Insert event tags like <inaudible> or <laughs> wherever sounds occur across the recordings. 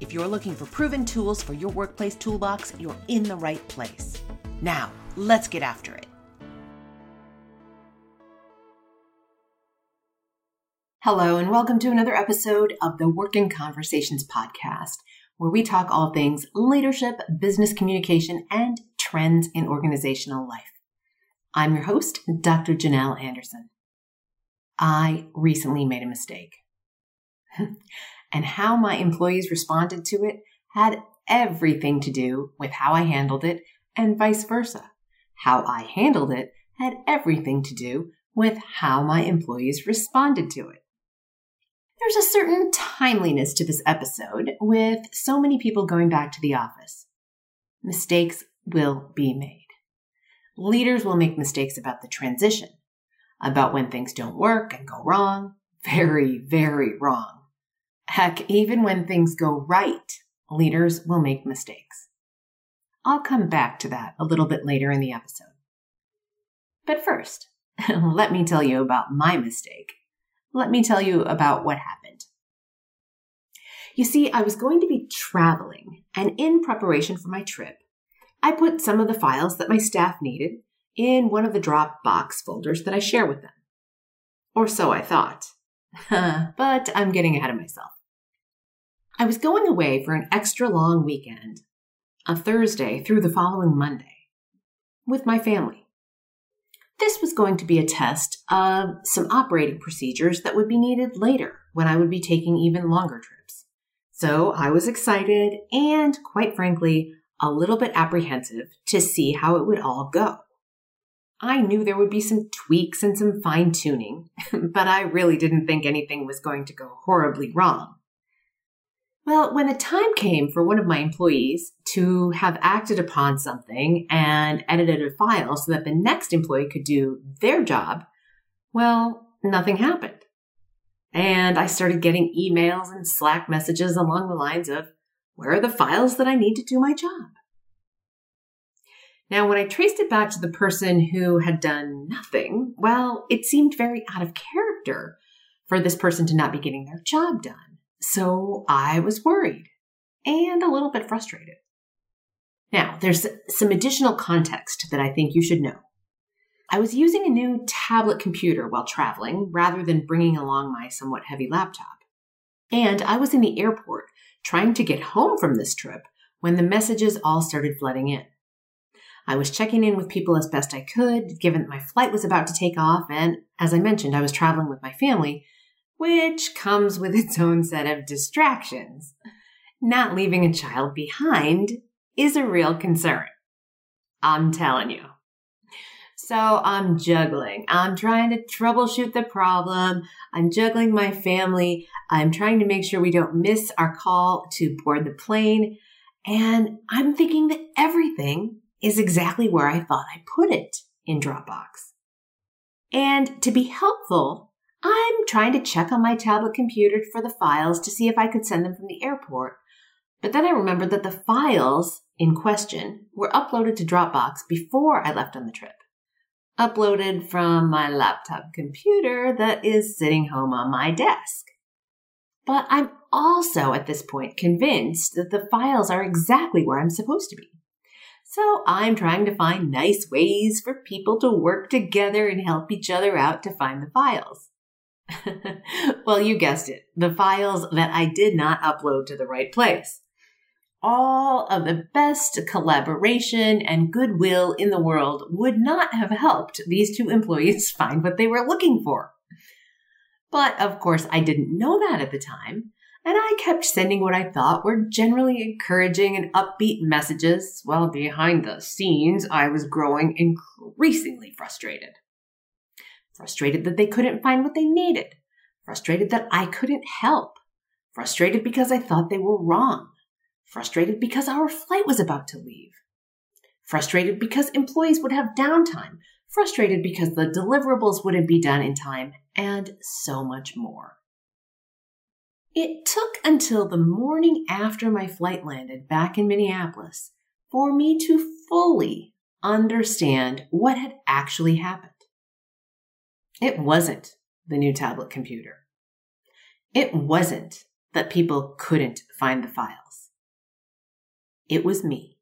If you're looking for proven tools for your workplace toolbox, you're in the right place. Now, let's get after it. Hello, and welcome to another episode of the Working Conversations podcast, where we talk all things leadership, business communication, and trends in organizational life. I'm your host, Dr. Janelle Anderson. I recently made a mistake. <laughs> and how my employees responded to it had everything to do with how I handled it, and vice versa. How I handled it had everything to do with how my employees responded to it. There's a certain timeliness to this episode with so many people going back to the office. Mistakes will be made. Leaders will make mistakes about the transition, about when things don't work and go wrong, very, very wrong. Heck, even when things go right, leaders will make mistakes. I'll come back to that a little bit later in the episode. But first, <laughs> let me tell you about my mistake let me tell you about what happened. You see, I was going to be traveling, and in preparation for my trip, I put some of the files that my staff needed in one of the Dropbox folders that I share with them. Or so I thought. <laughs> but I'm getting ahead of myself. I was going away for an extra long weekend, a Thursday through the following Monday, with my family. This was going to be a test of some operating procedures that would be needed later when I would be taking even longer trips. So I was excited and, quite frankly, a little bit apprehensive to see how it would all go. I knew there would be some tweaks and some fine tuning, <laughs> but I really didn't think anything was going to go horribly wrong. Well, when the time came for one of my employees to have acted upon something and edited a file so that the next employee could do their job, well, nothing happened. And I started getting emails and Slack messages along the lines of, where are the files that I need to do my job? Now, when I traced it back to the person who had done nothing, well, it seemed very out of character for this person to not be getting their job done. So I was worried and a little bit frustrated. Now, there's some additional context that I think you should know. I was using a new tablet computer while traveling rather than bringing along my somewhat heavy laptop. And I was in the airport trying to get home from this trip when the messages all started flooding in. I was checking in with people as best I could, given that my flight was about to take off, and as I mentioned, I was traveling with my family, which comes with its own set of distractions. Not leaving a child behind is a real concern. I'm telling you. So I'm juggling. I'm trying to troubleshoot the problem. I'm juggling my family. I'm trying to make sure we don't miss our call to board the plane. And I'm thinking that everything is exactly where I thought I put it in Dropbox. And to be helpful, I'm trying to check on my tablet computer for the files to see if I could send them from the airport. But then I remembered that the files in question were uploaded to Dropbox before I left on the trip. Uploaded from my laptop computer that is sitting home on my desk. But I'm also at this point convinced that the files are exactly where I'm supposed to be. So I'm trying to find nice ways for people to work together and help each other out to find the files. <laughs> well, you guessed it. The files that I did not upload to the right place. All of the best collaboration and goodwill in the world would not have helped these two employees <laughs> find what they were looking for. But of course, I didn't know that at the time, and I kept sending what I thought were generally encouraging and upbeat messages, while behind the scenes, I was growing increasingly frustrated frustrated that they couldn't find what they needed, frustrated that I couldn't help, frustrated because I thought they were wrong, frustrated because our flight was about to leave, frustrated because employees would have downtime, frustrated because the deliverables wouldn't be done in time, and so much more. It took until the morning after my flight landed back in Minneapolis for me to fully understand what had actually happened. It wasn't the new tablet computer. It wasn't that people couldn't find the files. It was me.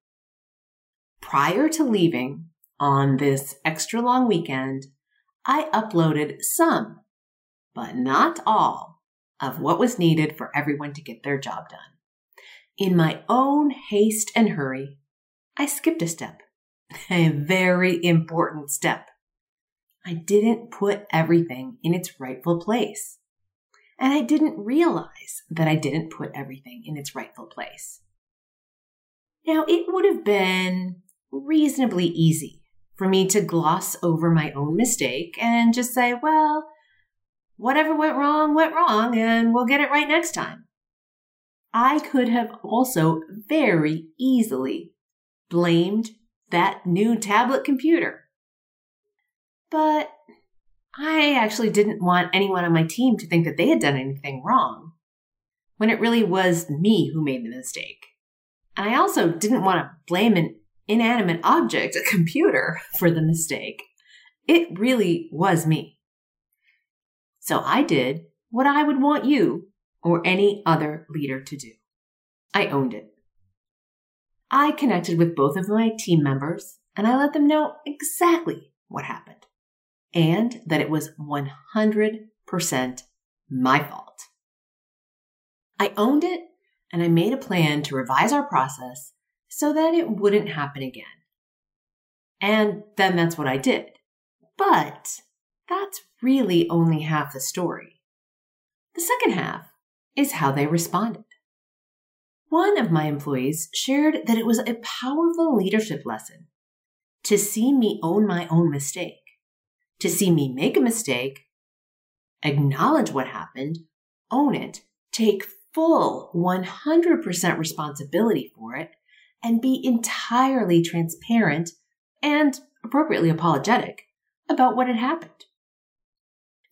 Prior to leaving on this extra long weekend, I uploaded some, but not all, of what was needed for everyone to get their job done. In my own haste and hurry, I skipped a step, <laughs> a very important step. I didn't put everything in its rightful place. And I didn't realize that I didn't put everything in its rightful place. Now, it would have been reasonably easy for me to gloss over my own mistake and just say, well, whatever went wrong, went wrong, and we'll get it right next time. I could have also very easily blamed that new tablet computer. But I actually didn't want anyone on my team to think that they had done anything wrong, when it really was me who made the mistake. And I also didn't want to blame an inanimate object, a computer, <laughs> for the mistake. It really was me. So I did what I would want you or any other leader to do. I owned it. I connected with both of my team members and I let them know exactly what happened and that it was 100% my fault. I owned it and I made a plan to revise our process so that it wouldn't happen again. And then that's what I did. But that's really only half the story. The second half is how they responded. One of my employees shared that it was a powerful leadership lesson to see me own my own mistake, to see me make a mistake, acknowledge what happened, own it, take full 100% responsibility for it, and be entirely transparent and appropriately apologetic about what had happened.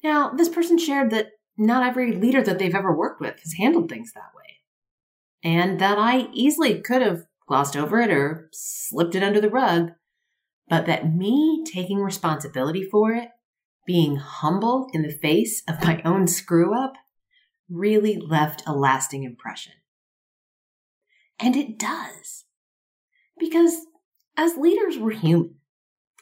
Now, this person shared that not every leader that they've ever worked with has handled things that way, and that I easily could have glossed over it or slipped it under the rug, but that me taking responsibility for it, being humble in the face of my own screw up, really left a lasting impression. And it does. Because as leaders, we're human.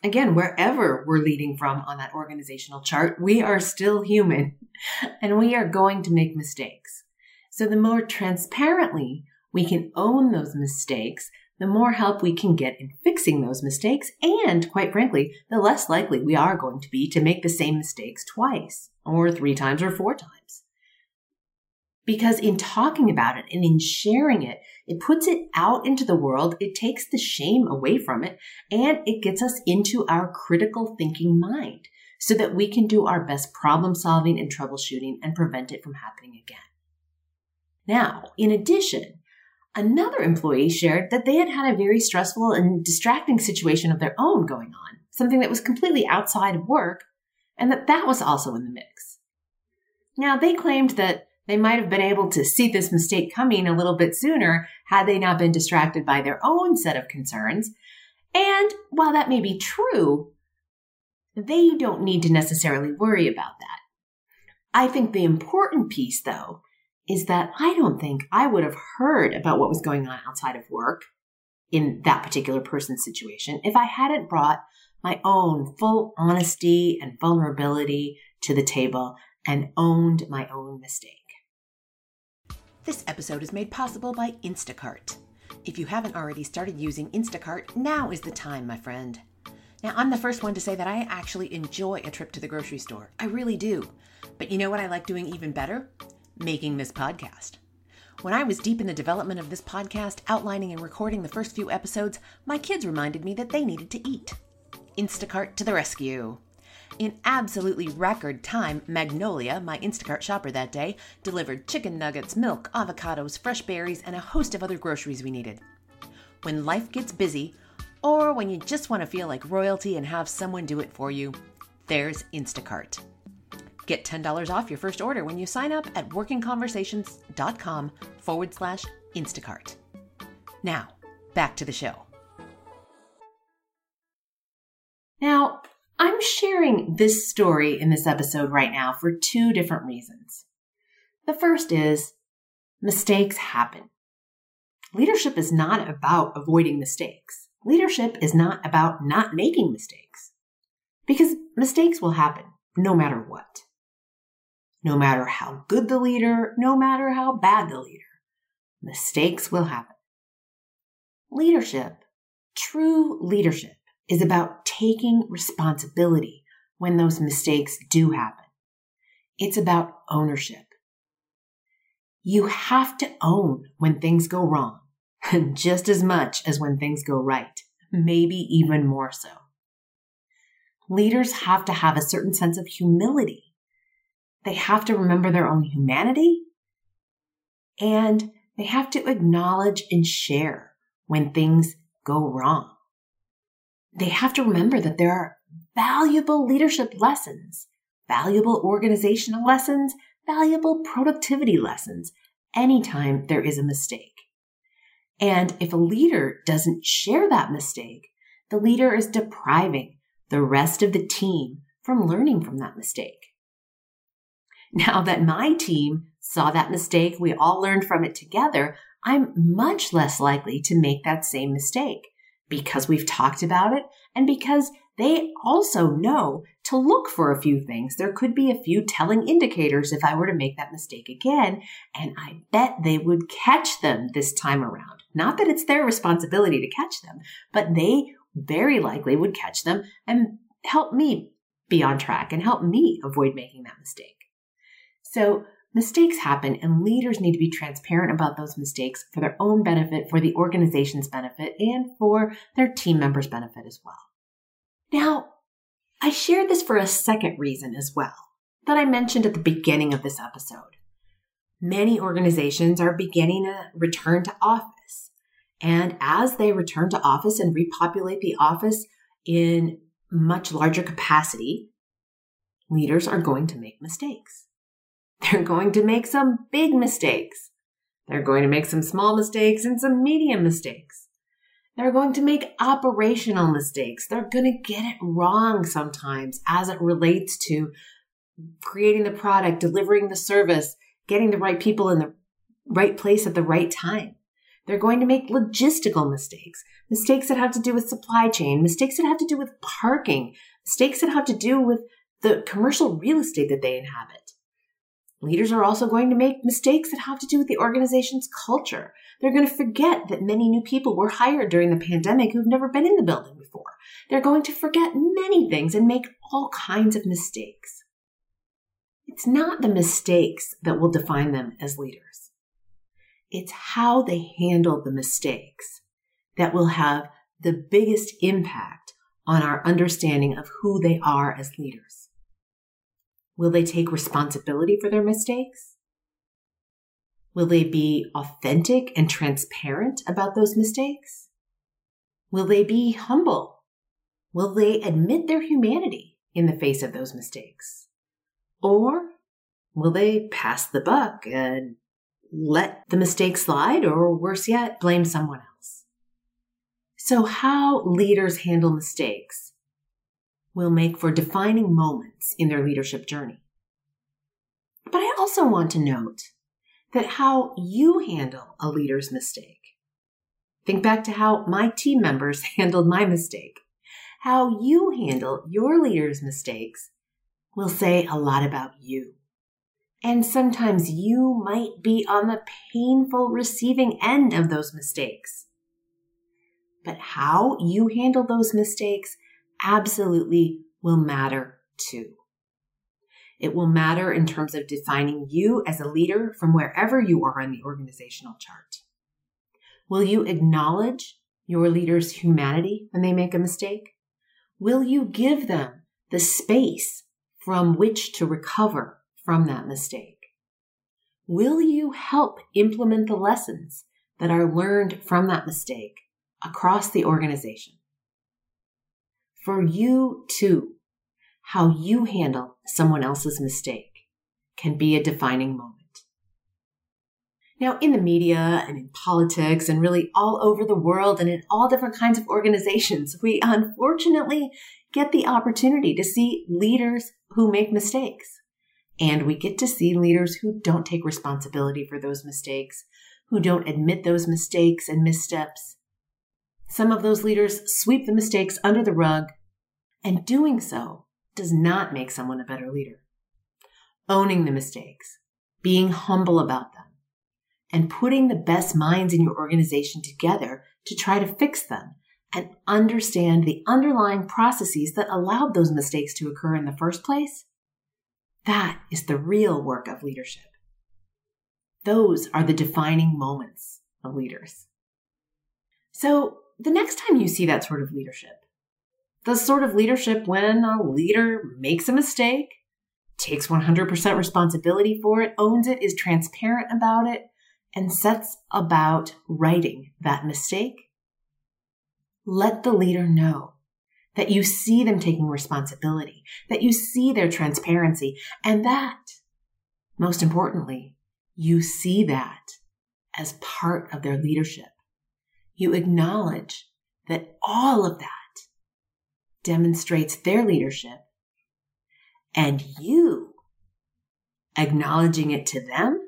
Again, wherever we're leading from on that organizational chart, we are still human <laughs> and we are going to make mistakes. So the more transparently we can own those mistakes, the more help we can get in fixing those mistakes. And quite frankly, the less likely we are going to be to make the same mistakes twice or three times or four times. Because in talking about it and in sharing it, it puts it out into the world. It takes the shame away from it and it gets us into our critical thinking mind so that we can do our best problem solving and troubleshooting and prevent it from happening again. Now, in addition, another employee shared that they had had a very stressful and distracting situation of their own going on, something that was completely outside of work, and that that was also in the mix. Now, they claimed that they might have been able to see this mistake coming a little bit sooner had they not been distracted by their own set of concerns. And while that may be true, they don't need to necessarily worry about that. I think the important piece, though, is that I don't think I would have heard about what was going on outside of work in that particular person's situation if I hadn't brought my own full honesty and vulnerability to the table and owned my own mistake. This episode is made possible by Instacart. If you haven't already started using Instacart, now is the time, my friend. Now, I'm the first one to say that I actually enjoy a trip to the grocery store. I really do. But you know what I like doing even better? Making this podcast. When I was deep in the development of this podcast, outlining and recording the first few episodes, my kids reminded me that they needed to eat. Instacart to the rescue. In absolutely record time, Magnolia, my Instacart shopper that day, delivered chicken nuggets, milk, avocados, fresh berries, and a host of other groceries we needed. When life gets busy, or when you just want to feel like royalty and have someone do it for you, there's Instacart. Get $10 off your first order when you sign up at workingconversations.com forward slash Instacart. Now, back to the show. Now, I'm sharing this story in this episode right now for two different reasons. The first is mistakes happen. Leadership is not about avoiding mistakes. Leadership is not about not making mistakes. Because mistakes will happen no matter what. No matter how good the leader, no matter how bad the leader, mistakes will happen. Leadership, true leadership, is about taking responsibility when those mistakes do happen. It's about ownership. You have to own when things go wrong, <laughs> just as much as when things go right, maybe even more so. Leaders have to have a certain sense of humility. They have to remember their own humanity and they have to acknowledge and share when things go wrong they have to remember that there are valuable leadership lessons, valuable organizational lessons, valuable productivity lessons anytime there is a mistake. And if a leader doesn't share that mistake, the leader is depriving the rest of the team from learning from that mistake. Now that my team saw that mistake, we all learned from it together, I'm much less likely to make that same mistake because we've talked about it and because they also know to look for a few things. There could be a few telling indicators if I were to make that mistake again, and I bet they would catch them this time around. Not that it's their responsibility to catch them, but they very likely would catch them and help me be on track and help me avoid making that mistake. So Mistakes happen, and leaders need to be transparent about those mistakes for their own benefit, for the organization's benefit, and for their team members' benefit as well. Now, I shared this for a second reason as well that I mentioned at the beginning of this episode. Many organizations are beginning a return to office. And as they return to office and repopulate the office in much larger capacity, leaders are going to make mistakes. They're going to make some big mistakes. They're going to make some small mistakes and some medium mistakes. They're going to make operational mistakes. They're going to get it wrong sometimes as it relates to creating the product, delivering the service, getting the right people in the right place at the right time. They're going to make logistical mistakes, mistakes that have to do with supply chain, mistakes that have to do with parking, mistakes that have to do with the commercial real estate that they inhabit. Leaders are also going to make mistakes that have to do with the organization's culture. They're going to forget that many new people were hired during the pandemic who've never been in the building before. They're going to forget many things and make all kinds of mistakes. It's not the mistakes that will define them as leaders. It's how they handle the mistakes that will have the biggest impact on our understanding of who they are as leaders. Will they take responsibility for their mistakes? Will they be authentic and transparent about those mistakes? Will they be humble? Will they admit their humanity in the face of those mistakes? Or will they pass the buck and let the mistake slide, or worse yet, blame someone else? So, how leaders handle mistakes will make for defining moments in their leadership journey. But I also want to note that how you handle a leader's mistake. Think back to how my team members <laughs> handled my mistake. How you handle your leader's mistakes will say a lot about you. And sometimes you might be on the painful receiving end of those mistakes. But how you handle those mistakes absolutely will matter too. It will matter in terms of defining you as a leader from wherever you are on the organizational chart. Will you acknowledge your leader's humanity when they make a mistake? Will you give them the space from which to recover from that mistake? Will you help implement the lessons that are learned from that mistake across the organization? For you too, how you handle someone else's mistake can be a defining moment. Now, in the media and in politics and really all over the world and in all different kinds of organizations, we unfortunately get the opportunity to see leaders who make mistakes. And we get to see leaders who don't take responsibility for those mistakes, who don't admit those mistakes and missteps. Some of those leaders sweep the mistakes under the rug, and doing so does not make someone a better leader. Owning the mistakes, being humble about them, and putting the best minds in your organization together to try to fix them and understand the underlying processes that allowed those mistakes to occur in the first place, that is the real work of leadership. Those are the defining moments of leaders. So, the next time you see that sort of leadership, the sort of leadership when a leader makes a mistake, takes 100% responsibility for it, owns it, is transparent about it, and sets about righting that mistake, let the leader know that you see them taking responsibility, that you see their transparency, and that, most importantly, you see that as part of their leadership. You acknowledge that all of that demonstrates their leadership and you acknowledging it to them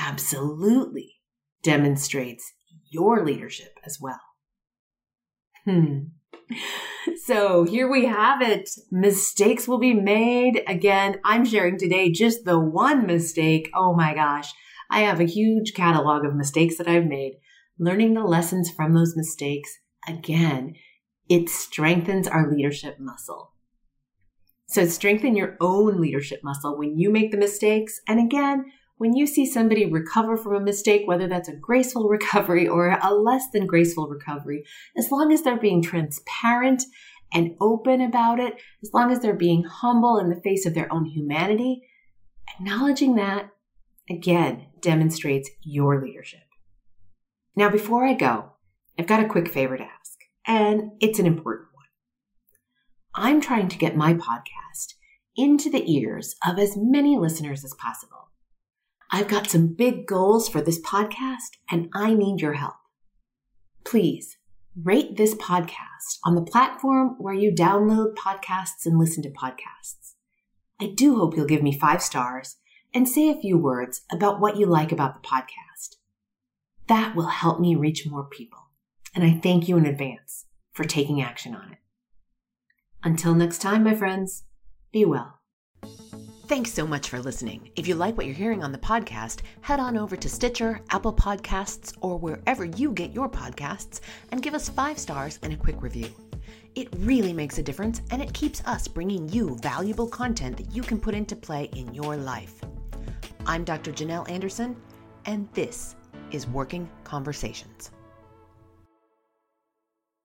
absolutely demonstrates your leadership as well. Hmm. So here we have it. Mistakes will be made. Again, I'm sharing today just the one mistake. Oh my gosh. I have a huge catalog of mistakes that I've made. Learning the lessons from those mistakes, again, it strengthens our leadership muscle. So strengthen your own leadership muscle when you make the mistakes. And again, when you see somebody recover from a mistake, whether that's a graceful <laughs> recovery or a less than graceful recovery, as long as they're being transparent and open about it, as long as they're being humble in the face of their own humanity, acknowledging that again demonstrates your leadership. Now, before I go, I've got a quick favor to ask, and it's an important one. I'm trying to get my podcast into the ears of as many listeners as possible. I've got some big goals for this podcast and I need your help. Please rate this podcast on the platform where you download podcasts and listen to podcasts. I do hope you'll give me five stars and say a few words about what you like about the podcast. That will help me reach more people. And I thank you in advance for taking action on it. Until next time, my friends, be well. Thanks so much for listening. If you like what you're hearing on the podcast, head on over to Stitcher, Apple Podcasts, or wherever you get your podcasts and give us five stars and a quick review. It really makes a difference and it keeps us bringing you valuable content that you can put into play in your life. I'm Dr. Janelle Anderson, and this is Working Conversations.